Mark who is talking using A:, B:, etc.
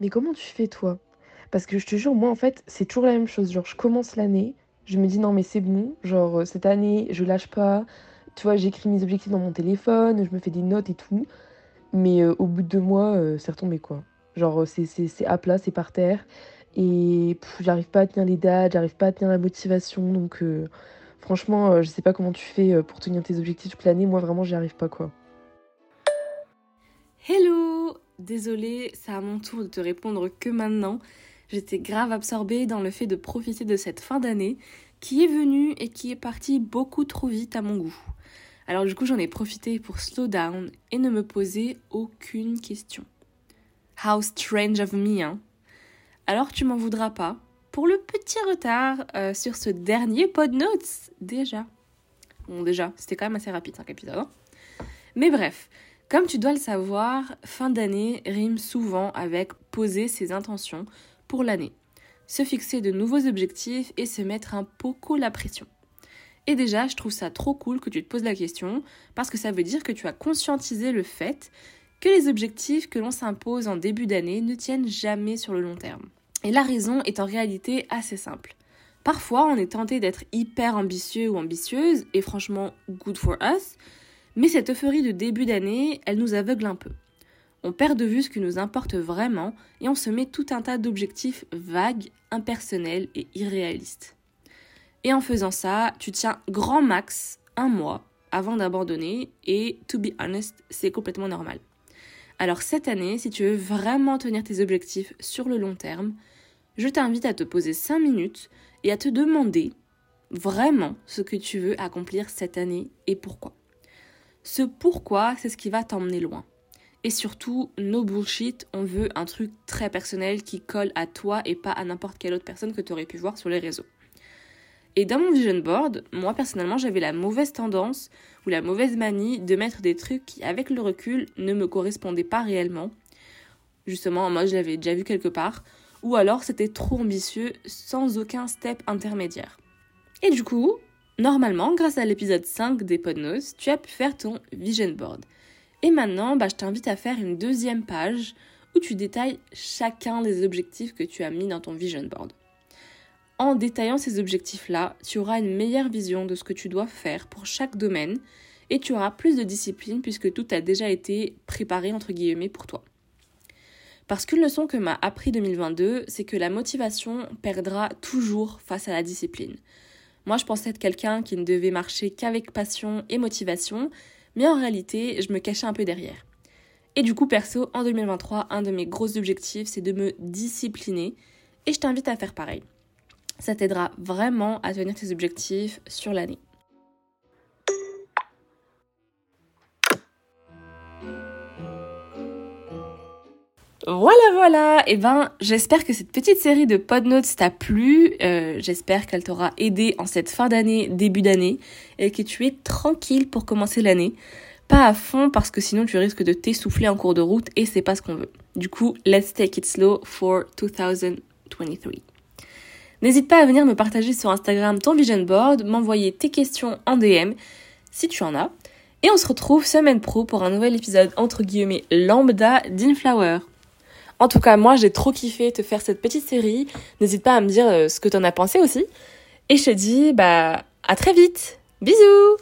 A: Mais comment tu fais toi? Parce que je te jure, moi en fait, c'est toujours la même chose. Genre, je commence l'année, je me dis non, mais c'est bon. Genre, euh, cette année, je lâche pas. Tu vois, j'écris mes objectifs dans mon téléphone, je me fais des notes et tout. Mais euh, au bout de deux mois, euh, c'est retombé quoi. Genre, euh, c'est à plat, c'est par terre. Et j'arrive pas à tenir les dates, j'arrive pas à tenir la motivation. Donc, franchement, je sais pas comment tu fais pour tenir tes objectifs toute l'année. Moi, vraiment, j'y arrive pas quoi.
B: Hello Désolée, c'est à mon tour de te répondre que maintenant. J'étais grave absorbée dans le fait de profiter de cette fin d'année qui est venue et qui est partie beaucoup trop vite à mon goût. Alors du coup j'en ai profité pour slow down et ne me poser aucune question. How strange of me, hein Alors tu m'en voudras pas pour le petit retard euh, sur ce dernier pod notes déjà. Bon déjà, c'était quand même assez rapide 5 épisodes. hein Mais bref, comme tu dois le savoir, fin d'année rime souvent avec poser ses intentions pour l'année, se fixer de nouveaux objectifs et se mettre un poco la pression. Et déjà, je trouve ça trop cool que tu te poses la question parce que ça veut dire que tu as conscientisé le fait que les objectifs que l'on s'impose en début d'année ne tiennent jamais sur le long terme. Et la raison est en réalité assez simple. Parfois, on est tenté d'être hyper ambitieux ou ambitieuse, et franchement, good for us, mais cette euphorie de début d'année, elle nous aveugle un peu. On perd de vue ce qui nous importe vraiment et on se met tout un tas d'objectifs vagues, impersonnels et irréalistes. Et en faisant ça, tu tiens grand max un mois avant d'abandonner et to be honest, c'est complètement normal. Alors cette année, si tu veux vraiment tenir tes objectifs sur le long terme, je t'invite à te poser 5 minutes et à te demander vraiment ce que tu veux accomplir cette année et pourquoi. Ce pourquoi, c'est ce qui va t'emmener loin. Et surtout, no bullshit, on veut un truc très personnel qui colle à toi et pas à n'importe quelle autre personne que tu aurais pu voir sur les réseaux. Et dans mon vision board, moi personnellement, j'avais la mauvaise tendance ou la mauvaise manie de mettre des trucs qui, avec le recul, ne me correspondaient pas réellement. Justement, moi, je l'avais déjà vu quelque part. Ou alors, c'était trop ambitieux sans aucun step intermédiaire. Et du coup, normalement, grâce à l'épisode 5 des Podnos, tu as pu faire ton vision board. Et maintenant, bah, je t'invite à faire une deuxième page où tu détailles chacun des objectifs que tu as mis dans ton vision board. En détaillant ces objectifs-là, tu auras une meilleure vision de ce que tu dois faire pour chaque domaine et tu auras plus de discipline puisque tout a déjà été préparé entre guillemets pour toi. Parce qu'une leçon que m'a appris 2022, c'est que la motivation perdra toujours face à la discipline. Moi, je pensais être quelqu'un qui ne devait marcher qu'avec passion et motivation, mais en réalité, je me cachais un peu derrière. Et du coup, perso, en 2023, un de mes gros objectifs, c'est de me discipliner, et je t'invite à faire pareil. Ça t'aidera vraiment à tenir tes objectifs sur l'année. Voilà, voilà. Et ben, j'espère que cette petite série de podnotes t'a plu. Euh, j'espère qu'elle t'aura aidé en cette fin d'année, début d'année, et que tu es tranquille pour commencer l'année. Pas à fond parce que sinon tu risques de t'essouffler en cours de route et c'est pas ce qu'on veut. Du coup, let's take it slow for 2023. N'hésite pas à venir me partager sur Instagram ton vision board, m'envoyer tes questions en DM si tu en as. Et on se retrouve semaine pro pour un nouvel épisode entre guillemets lambda d'Inflower. En tout cas, moi j'ai trop kiffé te faire cette petite série. N'hésite pas à me dire euh, ce que t'en as pensé aussi. Et je te dis bah à très vite. Bisous